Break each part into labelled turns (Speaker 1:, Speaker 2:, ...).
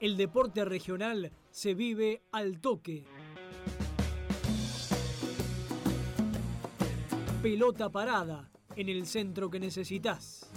Speaker 1: El deporte regional se vive al toque. Pelota parada en el centro que necesitas.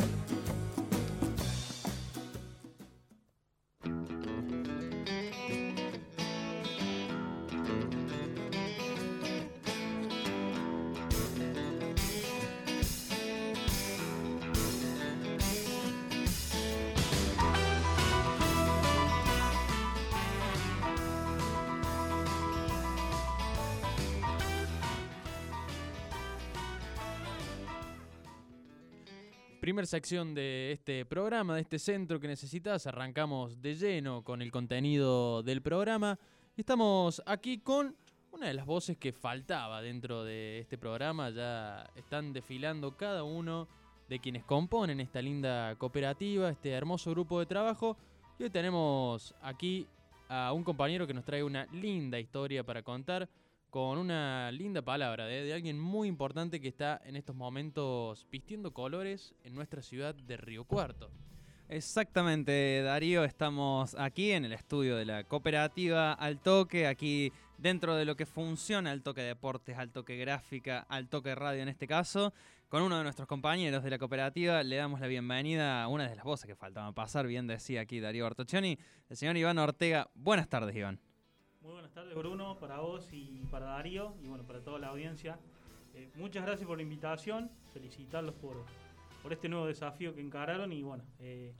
Speaker 2: Primera sección de este programa, de este centro que necesitas. Arrancamos de lleno con el contenido del programa. Estamos aquí con una de las voces que faltaba dentro de este programa. Ya están desfilando cada uno de quienes componen esta linda cooperativa, este hermoso grupo de trabajo. Y hoy tenemos aquí a un compañero que nos trae una linda historia para contar con una linda palabra de, de, alguien muy importante que está en estos momentos vistiendo colores en nuestra ciudad de Río Cuarto.
Speaker 3: Exactamente, Darío, estamos aquí en el estudio de la cooperativa Al Toque, aquí dentro de lo que funciona Al Toque Deportes, Al Toque Gráfica, Al Toque Radio en este caso, con uno de nuestros compañeros de la cooperativa le damos la bienvenida a una de las voces que faltaban pasar, bien decía aquí Darío Bartoccioni, el señor Iván Ortega. Buenas tardes, Iván.
Speaker 4: Muy buenas tardes, Bruno, para vos y para Darío, y bueno, para toda la audiencia. Eh, muchas gracias por la invitación, felicitarlos por, por este nuevo desafío que encararon y bueno, eh,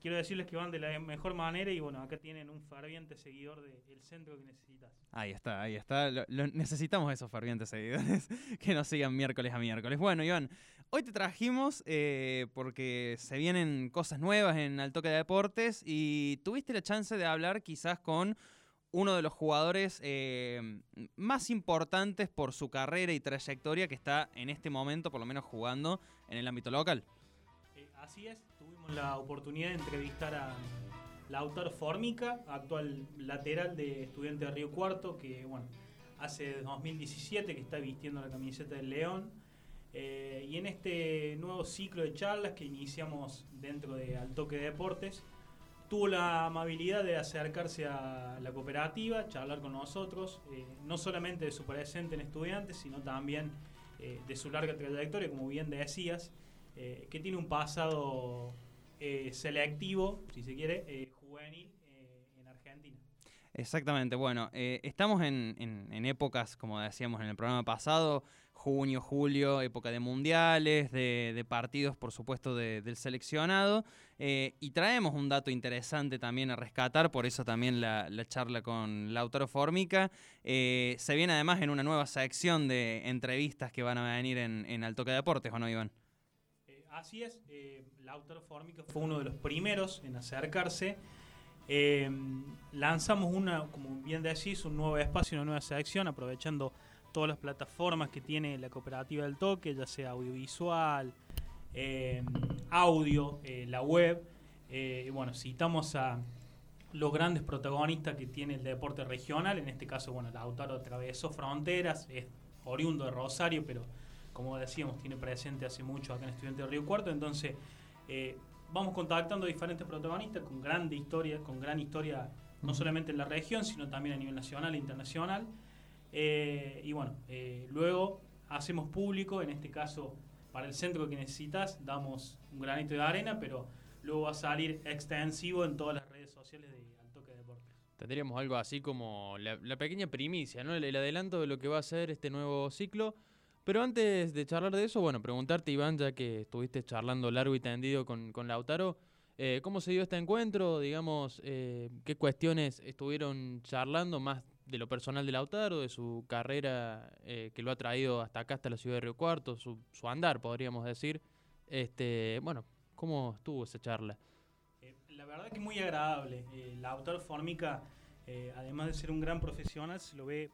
Speaker 4: quiero decirles que van de la mejor manera y bueno, acá tienen un ferviente seguidor del centro que necesitas.
Speaker 3: Ahí está, ahí está. Lo, necesitamos esos fervientes seguidores que nos sigan miércoles a miércoles. Bueno, Iván, hoy te trajimos eh, porque se vienen cosas nuevas en Altoque de Deportes y tuviste la chance de hablar quizás con uno de los jugadores eh, más importantes por su carrera y trayectoria que está en este momento, por lo menos jugando en el ámbito local.
Speaker 4: Eh, así es, tuvimos la oportunidad de entrevistar a Lautaro Formica, actual lateral de Estudiante de Río Cuarto, que bueno, hace 2017 que está vistiendo la camiseta del León. Eh, y en este nuevo ciclo de charlas que iniciamos dentro de Altoque de Deportes, tuvo la amabilidad de acercarse a la cooperativa, charlar con nosotros, eh, no solamente de su presente en estudiantes, sino también eh, de su larga trayectoria, como bien decías, eh, que tiene un pasado selectivo, si se quiere, juvenil en Argentina.
Speaker 3: Exactamente, bueno, estamos en, épocas, como decíamos en el programa pasado, junio, julio, época de mundiales, de, partidos, por supuesto, de, del seleccionado. Eh, y traemos un dato interesante también a rescatar, por eso también la, la charla con Lautaro Formica. Eh, se viene además en una nueva sección de entrevistas que van a venir en, en Altoque Deportes, ¿o no, Iván?
Speaker 4: Eh, así es, Lautaro Formica fue uno de los primeros en acercarse. Lanzamos una, como bien decís, un nuevo espacio, una nueva sección, aprovechando todas las plataformas que tiene la cooperativa del toque, ya sea audiovisual, eh, audio, eh, la web. Eh, bueno, citamos a los grandes protagonistas que tiene el deporte regional, en este caso, bueno, Lautaro atravesó fronteras, es oriundo de Rosario, pero como decíamos, tiene presente hace mucho acá en Estudiante de Río Cuarto, entonces vamos contactando a diferentes protagonistas con grande historia, con gran historia, no solamente en la región, sino también a nivel nacional e internacional. Eh, y bueno, eh, luego hacemos público, en este caso para el centro que necesitas, damos un granito de arena, pero luego va a salir extensivo en todas las redes sociales de Altoque Deportes.
Speaker 2: Tendríamos algo así como la, pequeña primicia, ¿no? El, el adelanto de lo que va a ser este nuevo ciclo. Pero antes de charlar de eso, bueno, preguntarte, Iván, ya que estuviste charlando largo y tendido con, con Lautaro, eh, ¿cómo se dio este encuentro? Digamos, ¿qué cuestiones estuvieron charlando más de lo personal de Lautaro, de su carrera eh, que lo ha traído hasta acá, hasta la ciudad de Río Cuarto, su, andar, podríamos decir. Este, bueno, ¿cómo estuvo esa charla?
Speaker 4: Eh, la verdad que muy agradable. Eh, Lautaro Formica, eh, además de ser un gran profesional, se lo ve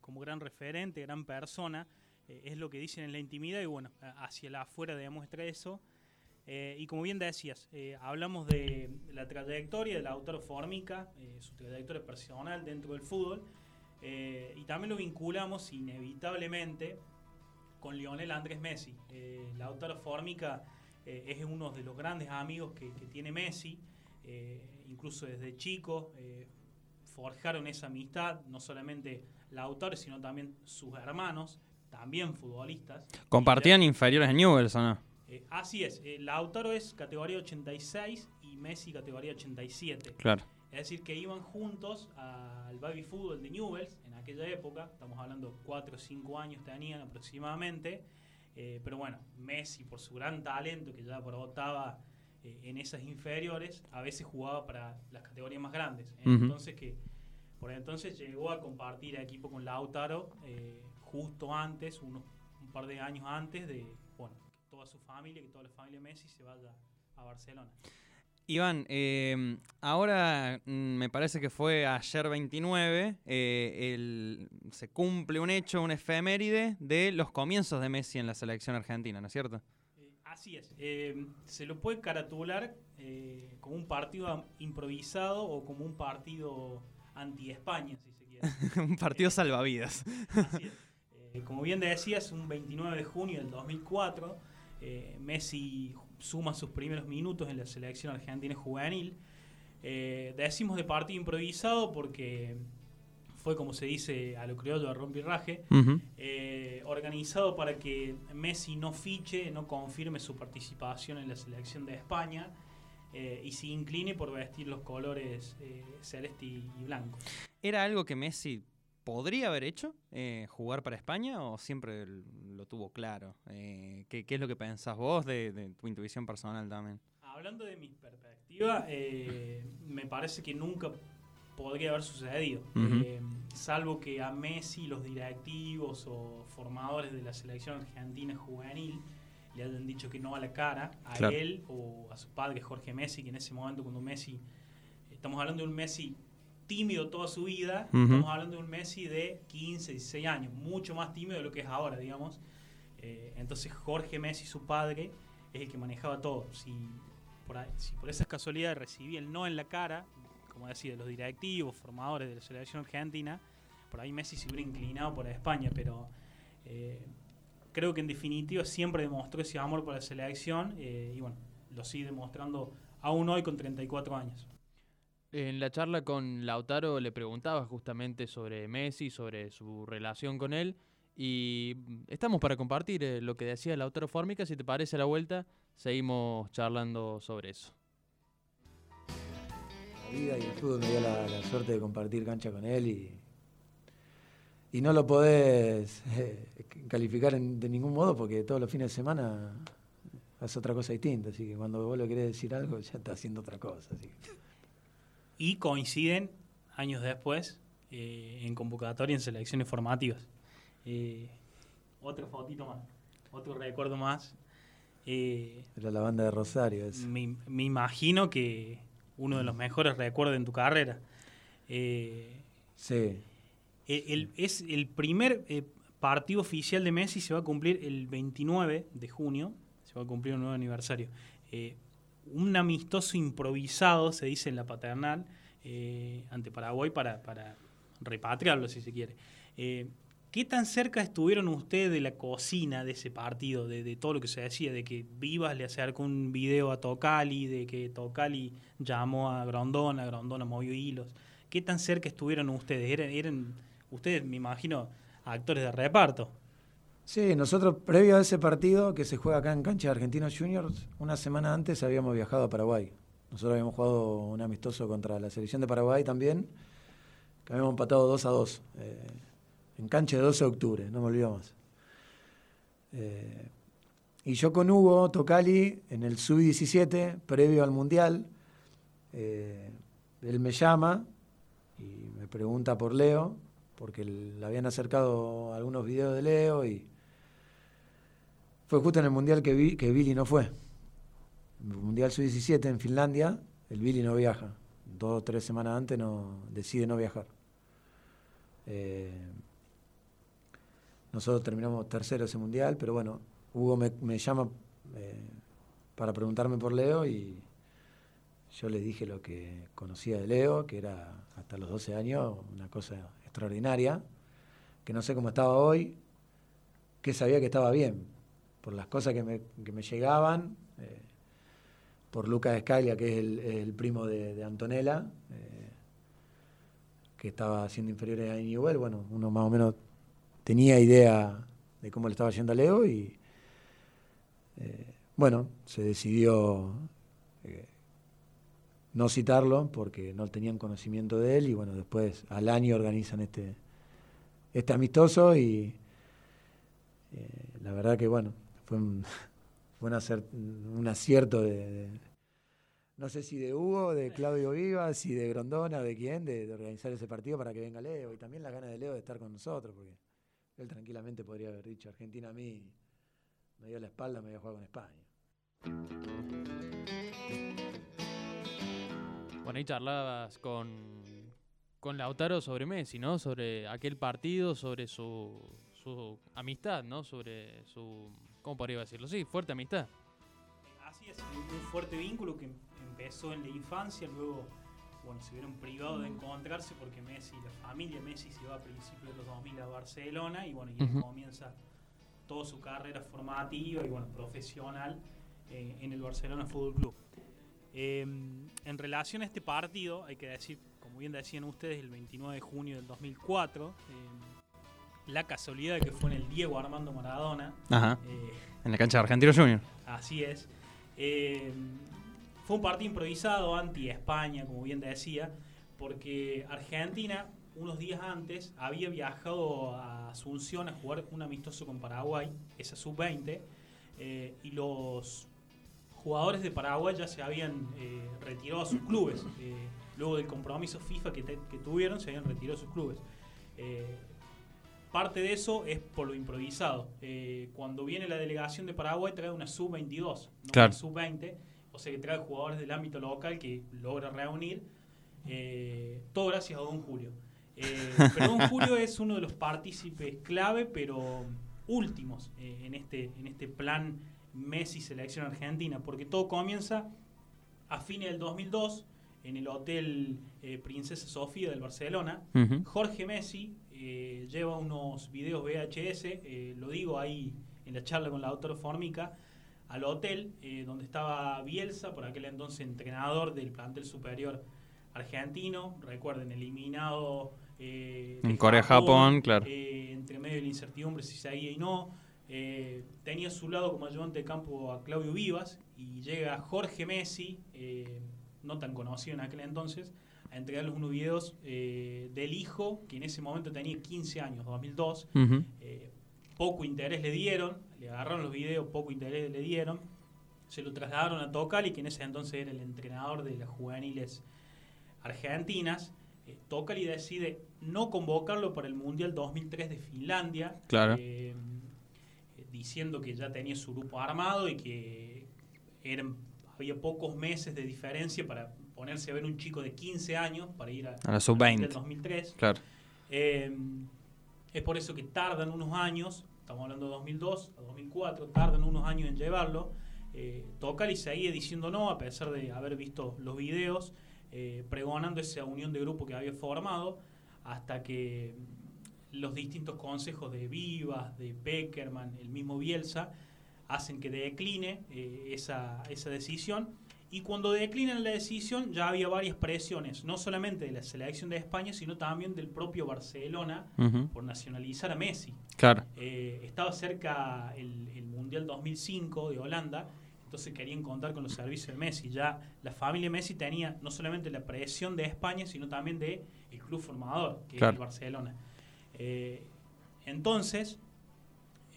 Speaker 4: como gran referente, gran persona. es lo que dicen en la intimidad y bueno, hacia la afuera demuestra eso. Eh, y como bien decías, eh, hablamos de la trayectoria del autor Formica, eh, su trayectoria personal dentro del fútbol, y también lo vinculamos inevitablemente con Lionel Andrés Messi. el autor Formica es uno de los grandes amigos que, que tiene Messi, incluso desde chico, forjaron esa amistad, no solamente Lautaro, sino también sus hermanos, también futbolistas.
Speaker 3: ¿Compartían inferiores en Newell's o no?
Speaker 4: Así es, Lautaro es categoría 86 y Messi categoría 87.
Speaker 3: Claro.
Speaker 4: Es decir, que iban juntos al baby fútbol de Newells en aquella época, estamos hablando 4 o 5 años tenían aproximadamente, eh, pero bueno, Messi por su gran talento que ya brotaba eh, en esas inferiores, a veces jugaba para las categorías más grandes. Entonces que por entonces llegó a compartir equipo con Lautaro eh, justo antes, unos, un par de años antes de toda su familia, que toda la familia Messi se vaya a Barcelona.
Speaker 3: Iván, eh, ahora mm, me parece que fue ayer 29, eh, se cumple un hecho, un efeméride de los comienzos de Messi en la selección argentina, ¿no es cierto?
Speaker 4: Eh, así es, se lo puede caratular como un partido improvisado o como un partido anti-España, si se quiere.
Speaker 3: un partido salvavidas.
Speaker 4: así es. como bien decías, un 29 de junio del 2004, Messi suma sus primeros minutos en la selección argentina juvenil. Eh, decimos de partido improvisado porque fue, como se dice a lo criollo, a rompirraje, eh, organizado para que Messi no fiche, no confirme su participación en la selección de España eh, y se incline por vestir los colores celeste y, blanco.
Speaker 3: ¿Era algo que Messi podría haber hecho, eh, jugar para España, o siempre lo tuvo claro? Eh, ¿qué, es lo que pensás vos de, tu intuición personal también?
Speaker 4: Hablando de mi perspectiva, eh, me parece que nunca podría haber sucedido, salvo que a Messi los directivos o formadores de la selección argentina juvenil le hayan dicho que no a la cara, a él o a su padre Jorge Messi, que en ese momento cuando Messi, estamos hablando de un Messi tímido toda su vida. Estamos hablando de un Messi de 15, 16 años, mucho más tímido de lo que es ahora, digamos. Eh, entonces Jorge Messi, su padre, es el que manejaba todo. Si por, si por esas casualidades recibía el no en la cara, como decía, de los directivos, formadores de la selección argentina, por ahí Messi se hubiera inclinado por España, pero eh, creo que en definitiva siempre demostró ese amor por la selección eh, y bueno, lo sigue demostrando aún hoy con 34 años.
Speaker 2: En la charla con Lautaro le preguntaba justamente sobre Messi, sobre su relación con él. Y estamos para compartir eh, lo que decía Lautaro Fórmica. Si te parece a la vuelta, seguimos charlando sobre eso.
Speaker 5: La vida y el fútbol me dio la, suerte de compartir cancha con él y, y no lo podés eh, calificar de ningún modo porque todos los fines de semana hace otra cosa distinta. Así que cuando vos lo querés decir algo, ya está haciendo otra cosa. Así
Speaker 4: y coinciden años después eh, en convocatoria en selecciones formativas. Eh, otro fotito más, otro recuerdo más.
Speaker 5: Eh, Era la banda de Rosario.
Speaker 4: Me, me, imagino que uno de los mejores recuerdos en tu carrera.
Speaker 5: sí.
Speaker 4: El, es el primer partido oficial de Messi, se va a cumplir el 29 de junio, se va a cumplir un nuevo aniversario un amistoso improvisado, se dice en la paternal, eh, ante Paraguay para, para, repatriarlo, si se quiere. Eh, ¿Qué tan cerca estuvieron ustedes de la cocina de ese partido, de, todo lo que se decía, de que Vivas le acercó un video a Tocali, de que Tocali llamó a Grondona, Grondona movió hilos? ¿Qué tan cerca estuvieron ustedes? ¿Eran, eran ustedes, me imagino, actores de reparto?
Speaker 5: Sí, nosotros previo a ese partido que se juega acá en cancha de Argentinos Juniors, una semana antes habíamos viajado a Paraguay. Nosotros habíamos jugado un amistoso contra la selección de Paraguay también, que habíamos empatado 2 a 2, eh, en cancha de 12 de octubre, no me olvido más. Eh, y yo con Hugo Tocali en el sub-17, previo al Mundial, eh, él me llama y me pregunta por Leo, porque le habían acercado algunos videos de Leo y fue justo en el mundial que, Billy no fue. El mundial sub-17 en Finlandia, el Billy no viaja. Dos o tres semanas antes no, decide no viajar. Eh, nosotros terminamos tercero ese mundial, pero bueno, Hugo me, llama eh, para preguntarme por Leo y yo le dije lo que conocía de Leo, que era hasta los 12 años una cosa extraordinaria, que no sé cómo estaba hoy, que sabía que estaba bien, por las cosas que me, llegaban, eh, por Lucas Escalia, que es el, primo de, Antonella, eh, que estaba haciendo inferiores a Newell. Bueno, uno más o menos tenía idea de cómo le estaba yendo a Leo y eh, bueno, se decidió no citarlo porque no tenían conocimiento de él y bueno, después al año organizan este, este amistoso y la verdad que bueno, fue un, fue un, acer- un acierto de, no sé si de Hugo, de Claudio Vivas, si de Grondona, de quién, de, organizar ese partido para que venga Leo y también la gana de Leo de estar con nosotros porque él tranquilamente podría haber dicho Argentina a mí me dio la espalda, me voy a con España.
Speaker 2: Bueno, ahí charlabas con, con Lautaro sobre Messi, ¿no? Sobre aquel partido, sobre su, su amistad, ¿no? Sobre su, ¿cómo podría decirlo? Sí, fuerte amistad.
Speaker 4: Así es, un un fuerte vínculo que empezó en la infancia, luego bueno, se vieron privados de encontrarse porque Messi, la familia Messi se va a principios de los 2000 a Barcelona y bueno, y él comienza toda su carrera formativa y bueno, profesional eh, en el Barcelona Fútbol Club. Eh, en relación a este partido, hay que decir, como bien decían ustedes, el 29 de junio del 2004, eh, la casualidad de que fue en el Diego Armando Maradona,
Speaker 3: Ajá.
Speaker 4: eh,
Speaker 3: En la cancha de Argentino Junior.
Speaker 4: Así es. Eh, fue un partido improvisado anti-España, como bien decía, porque Argentina, unos días antes, había viajado a Asunción a jugar un amistoso con Paraguay, esa sub-20, eh, y los jugadores de Paraguay ya se habían retirado a sus clubes. luego del compromiso FIFA que, te- que tuvieron, se habían retirado a sus clubes. Parte de eso es por lo improvisado. Eh, cuando viene la delegación de Paraguay trae una sub-22, no
Speaker 3: Claro.
Speaker 4: una sub-20, o sea que trae jugadores del ámbito local que logra reunir, eh, todo gracias a Don Julio. Eh, pero Don Julio es uno de los partícipes clave, pero últimos en, este, en este plan Messi Selección Argentina, porque todo comienza a fines del 2002 en el Hotel eh, Princesa Sofía del Barcelona. Jorge Messi eh, lleva unos videos VHS, eh, lo digo ahí en la charla con la autora Formica, al hotel eh, donde estaba Bielsa, por aquel entonces entrenador del plantel superior argentino, recuerden, eliminado eh,
Speaker 3: En Corea-Japón, claro.
Speaker 4: entre medio de la incertidumbre si seguía y no. Tenía a su lado como ayudante de campo a Claudio Vivas y llega Jorge Messi, no tan conocido en aquel entonces, a entregarles unos videos eh, del hijo, que en ese momento tenía 15 años, 2002.
Speaker 3: Ujú.
Speaker 4: Eh, poco interés le dieron, le agarraron los videos, poco interés le dieron, se lo trasladaron a Tocali, que en ese entonces era el entrenador de las juveniles argentinas. Eh, Tocali decide no convocarlo para el Mundial 2003 de Finlandia,
Speaker 3: Claro.
Speaker 4: eh, eh, diciendo que ya tenía su grupo armado y que eran, había pocos meses de diferencia para ponerse a ver un chico de 15 años para ir a,
Speaker 3: A la
Speaker 4: al
Speaker 3: sub-20.
Speaker 4: Mundial 2003.
Speaker 3: Claro.
Speaker 4: Eh, es por eso que tardan unos años, estamos hablando de 2002 a 2004, tardan unos años en llevarlo. Eh, Tocali seguía diciendo no, a pesar de haber visto los videos, eh, pregonando esa unión de grupo que había formado, hasta que los distintos consejos de Vivas, de Beckerman, el mismo Bielsa, hacen que decline eh, esa, esa decisión. Y cuando declinan la decisión ya había varias presiones, no solamente de la selección de España, sino también del propio Barcelona por nacionalizar a Messi.
Speaker 3: Claro.
Speaker 4: Eh, estaba cerca el, el Mundial 2005 de Holanda, entonces querían contar con los servicios de Messi. Ya la familia Messi tenía no solamente la presión de España, sino también de el club formador, que
Speaker 3: Claro.
Speaker 4: es el Barcelona. Eh, entonces,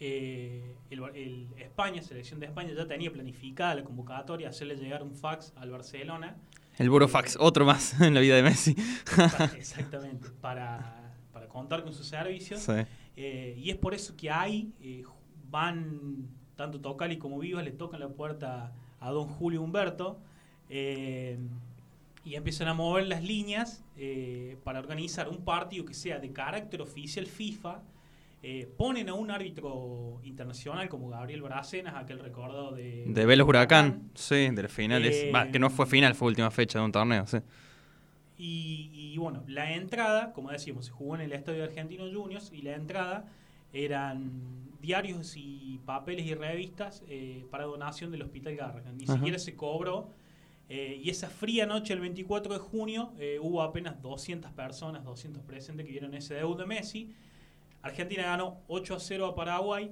Speaker 4: eh, el, el España, selección de España, ya tenía planificada la convocatoria, hacerle llegar un fax al Barcelona
Speaker 3: El Burofax, otro más en la vida de Messi.
Speaker 4: para- exactamente, para, para contar con sus servicios.
Speaker 3: Sí.
Speaker 4: Eh, y es por eso que ahí eh, van, tanto Tocali como Vivas, le tocan la puerta a don Julio Humberto eh, y empiezan a mover las líneas eh, para organizar un partido que sea de carácter oficial FIFA. Eh, ponen a un árbitro internacional como Gabriel Bracenas, aquel recordado de...
Speaker 3: De Vélez Huracán, sí, de las finales.
Speaker 4: Eh,
Speaker 3: Va, que no fue final, fue última fecha de un torneo, sí.
Speaker 4: Y, y, bueno, la entrada, como decíamos, se jugó en el Estadio Argentino Juniors y la entrada eran diarios y papeles y revistas eh, para donación del Hospital Garrahan. Ni
Speaker 3: Ajá.
Speaker 4: siquiera se cobró Eh, y esa fría noche, el 24 de junio, eh, hubo apenas 200 personas, 200 presentes que vieron ese debut de Messi. Argentina ganó 8 a 0 a Paraguay.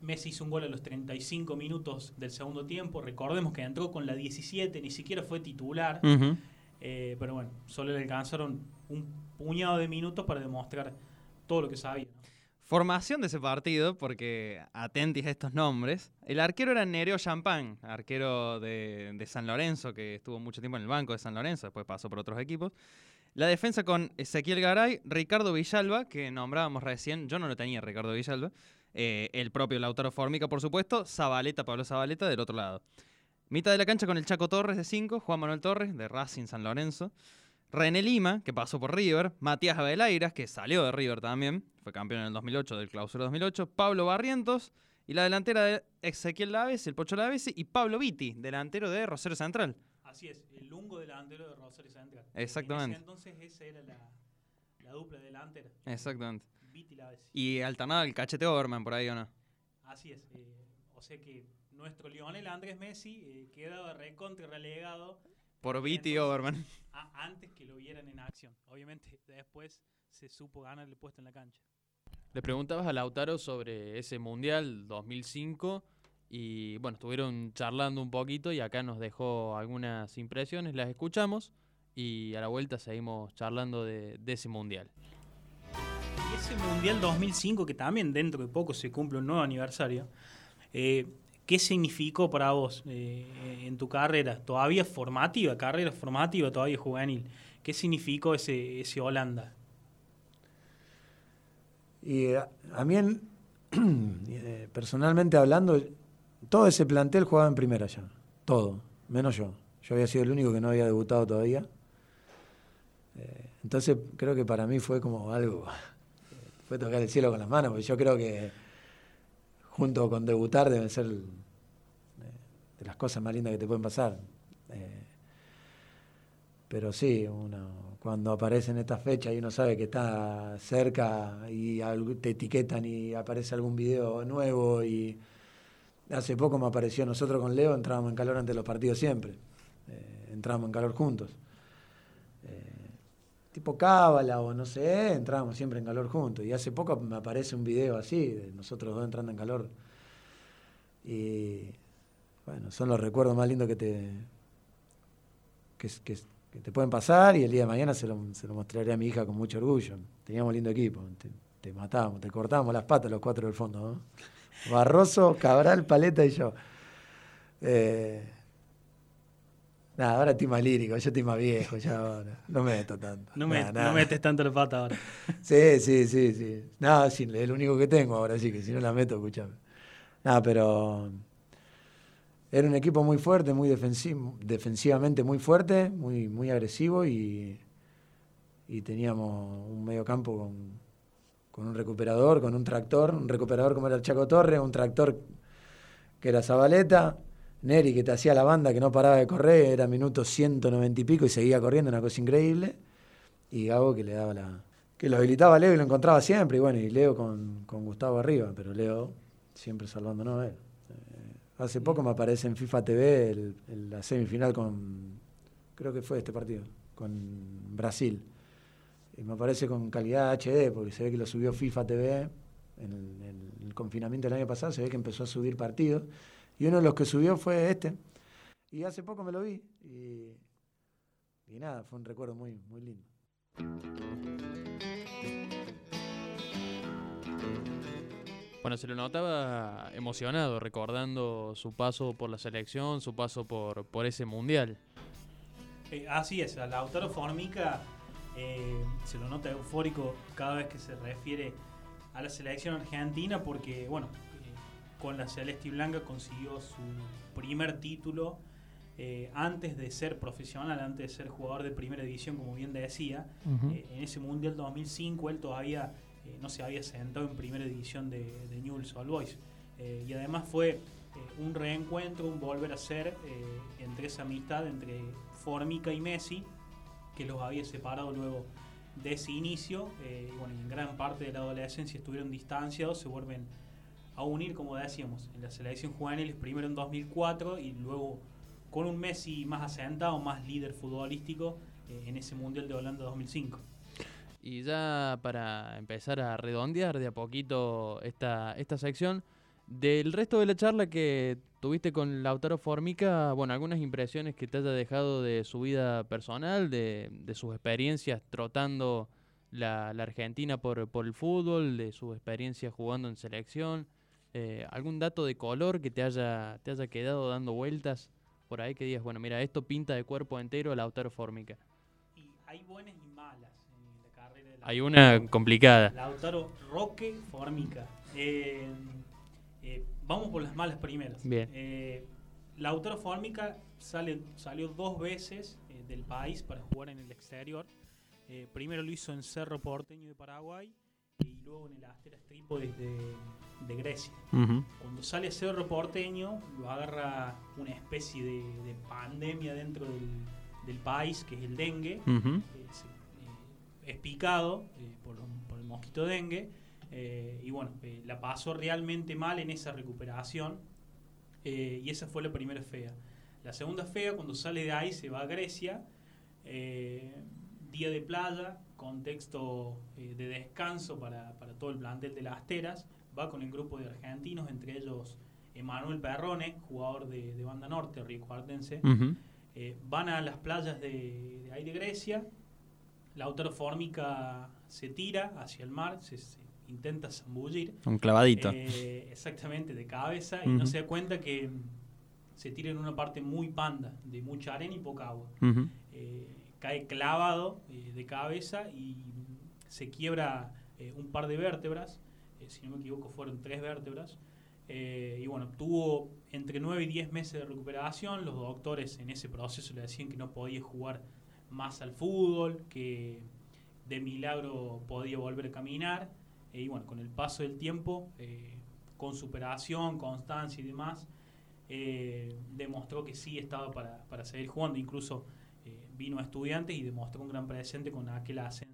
Speaker 4: Messi hizo un gol a los 35 minutos del segundo tiempo. Recordemos que entró con la 17, ni siquiera fue titular. Eh, pero bueno, solo le alcanzaron un puñado de minutos para demostrar todo lo que sabía. ¿no?
Speaker 3: Formación de ese partido, porque atentis a estos nombres. El arquero era Nereo Champagne, arquero de, de San Lorenzo, que estuvo mucho tiempo en el banco de San Lorenzo, después pasó por otros equipos. La defensa con Ezequiel Garay, Ricardo Villalba, que nombrábamos recién, yo no lo tenía Ricardo Villalba, eh, el propio Lautaro Formica, por supuesto, Zabaleta, Pablo Zabaleta, del otro lado. Mitad de la cancha con el Chaco Torres de 5, Juan Manuel Torres, de Racing San Lorenzo. René Lima, que pasó por River. Matías Abeleiras, que salió de River también. Fue campeón en el 2008, del clausura 2008. Pablo Barrientos. Y la delantera de Ezequiel Laves, el Pocho Laves. Y Pablo Viti, delantero de Rosario Central.
Speaker 4: Así es, el lungo delantero de Rosario Central.
Speaker 3: Exactamente.
Speaker 4: En ese entonces esa era la, la dupla delantera.
Speaker 3: Exactamente.
Speaker 4: Viti Lavezzi.
Speaker 3: Y alternaba el cachete Overman por ahí, ¿o no?
Speaker 4: Así es. eh, o sea que nuestro Lionel Andrés Messi eh, quedaba recontra relegado
Speaker 3: Por Viti Overman.
Speaker 4: a- antes que lo vieran en acción. Obviamente después se supo ganarle puesto en la cancha.
Speaker 2: Le preguntabas a Lautaro sobre ese Mundial 2005 y bueno, estuvieron charlando un poquito y acá nos dejó algunas impresiones, las escuchamos y a la vuelta seguimos charlando de, de ese Mundial.
Speaker 4: Y ese Mundial 2005, que también dentro de poco se cumple un nuevo aniversario, eh, ¿qué significó para vos eh, en tu carrera? Todavía formativa, carrera formativa, todavía juvenil. ¿Qué significó ese, ese Holanda?
Speaker 5: Y a, a mí, en- eh, personalmente hablando, todo ese plantel jugaba en primera ya. Todo, menos yo. Yo había sido el único que no había debutado todavía. Eh, entonces creo que para mí fue como algo, fue tocar el cielo con las manos, porque yo creo que junto con debutar deben ser eh, de las cosas más lindas que te pueden pasar. Eh, pero sí, uno cuando aparece en esta fecha y uno sabe que está cerca y te etiquetan y aparece algún video nuevo y hace poco me apareció nosotros con Leo entrábamos en calor ante los partidos siempre, eh, entrábamos en calor juntos. Eh, tipo cábala o no sé, entrábamos siempre en calor juntos y hace poco me aparece un video así de nosotros dos entrando en calor y bueno, son los recuerdos más lindos que te que te pueden pasar y el día de mañana se lo, se lo mostraré a mi hija con mucho orgullo. Teníamos lindo equipo, te, te matábamos, te cortábamos las patas los cuatro del fondo. ¿no? Barroso, Cabral, Paleta y yo. Eh, nada, ahora estoy más lírico, yo estoy más viejo, ya ahora. No me meto tanto.
Speaker 4: No, me, no metes tanto la pata ahora.
Speaker 5: Sí, sí, sí, sí. Nada, sí, es lo único que tengo ahora, sí, que si no la meto, escuchame. Nada, pero era un equipo muy fuerte, muy defensivo, defensivamente muy fuerte, muy, muy agresivo y, y teníamos un medio campo con, con un recuperador, con un tractor, un recuperador como era el Chaco Torres, un tractor que era Zabaleta, Neri que te hacía la banda que no paraba de correr, era minuto 190 y pico y seguía corriendo, una cosa increíble, y Gabo que le daba la, que lo habilitaba a Leo y lo encontraba siempre, y bueno, y Leo con, con Gustavo arriba, pero Leo siempre salvándonos a él. Eh, hace poco me aparece en FIFA TV la semifinal con, creo que fue este partido, con Brasil. Y me aparece con calidad HD, porque se ve que lo subió FIFA TV en el, en el confinamiento del año pasado, se ve que empezó a subir partidos. Y uno de los que subió fue este. Y hace poco me lo vi. Y, y nada, fue un recuerdo muy, muy lindo.
Speaker 2: Bueno, se lo notaba emocionado, recordando su paso por la selección, su paso por, por ese Mundial.
Speaker 4: Eh, así es, a Lautaro Formica eh, se lo nota eufórico cada vez que se refiere a la selección argentina porque, bueno, eh, con la Celeste y Blanca consiguió su primer título eh, antes de ser profesional, antes de ser jugador de primera división, como bien decía. En ese Mundial 2005 él todavía no se había sentado en primera división de, de Newell's Old Boys. Y además fue un reencuentro, un volver a ser entre esa amistad entre Formica y Messi, que los había separado luego de ese inicio. eh, y en gran parte de la adolescencia estuvieron distanciados, se vuelven a unir, como decíamos, en la selección juvenil, primero en 2004 y luego con un Messi más asentado, más líder futbolístico eh, en ese Mundial de Holanda 2005.
Speaker 2: Y ya para empezar a redondear de a poquito esta, esta sección, del resto de la charla que tuviste con Lautaro Formica, bueno, algunas impresiones que te haya dejado de su vida personal, de, de sus experiencias trotando la, la Argentina por, por, el fútbol, de sus experiencias jugando en selección, eh, algún dato de color que te haya, te haya quedado dando vueltas por ahí que digas, bueno, mira, esto pinta de cuerpo entero a Lautaro Formica.
Speaker 4: Y hay buenas y malas en la carrera de Lautaro.
Speaker 2: Hay una complicada.
Speaker 4: Lautaro Roque Formica. Eh, eh, vamos por las malas primeras.
Speaker 2: Bien.
Speaker 4: Eh, Lautaro Formica sale, salió dos veces eh, del país para jugar en el exterior. Eh, primero lo hizo en Cerro Porteño de Paraguay y luego en el Asteras Trípolis de, de Grecia.
Speaker 2: Ujú.
Speaker 4: Cuando sale Cerro Porteño, lo agarra una especie de, de pandemia dentro del, del país, que es el dengue. Eh, es picado por, por el mosquito dengue. Eh, y bueno, eh, la pasó realmente mal en esa recuperación. eh, y esa fue la primera fea. La segunda fea, cuando sale de ahí, se va a Grecia. día de playa, contexto de descanso para, para todo el plantel de las Teras. Va con el grupo de argentinos, entre ellos Emanuel Perrone, jugador de, de Banda Norte. Eh, van a las playas de, de ahí de Grecia. Lautaro Formica se tira hacia el mar, se, se intenta zambullir.
Speaker 3: Un clavadito.
Speaker 4: Eh, exactamente, de cabeza. Y no se da cuenta que se tira en una parte muy panda, de mucha arena y poca agua. Eh, cae clavado eh, de cabeza y se quiebra un par de vértebras. si no me equivoco, fueron tres vértebras. Y bueno, tuvo entre 9 y 10 meses de recuperación. Los doctores en ese proceso le decían que no podía jugar más al fútbol, que de milagro podía volver a caminar. Y bueno, con el paso del tiempo, eh, con superación, constancia y demás, eh, demostró que sí estaba para, para seguir jugando. Incluso eh, vino a estudiantes y demostró un gran presente con aquel ascenso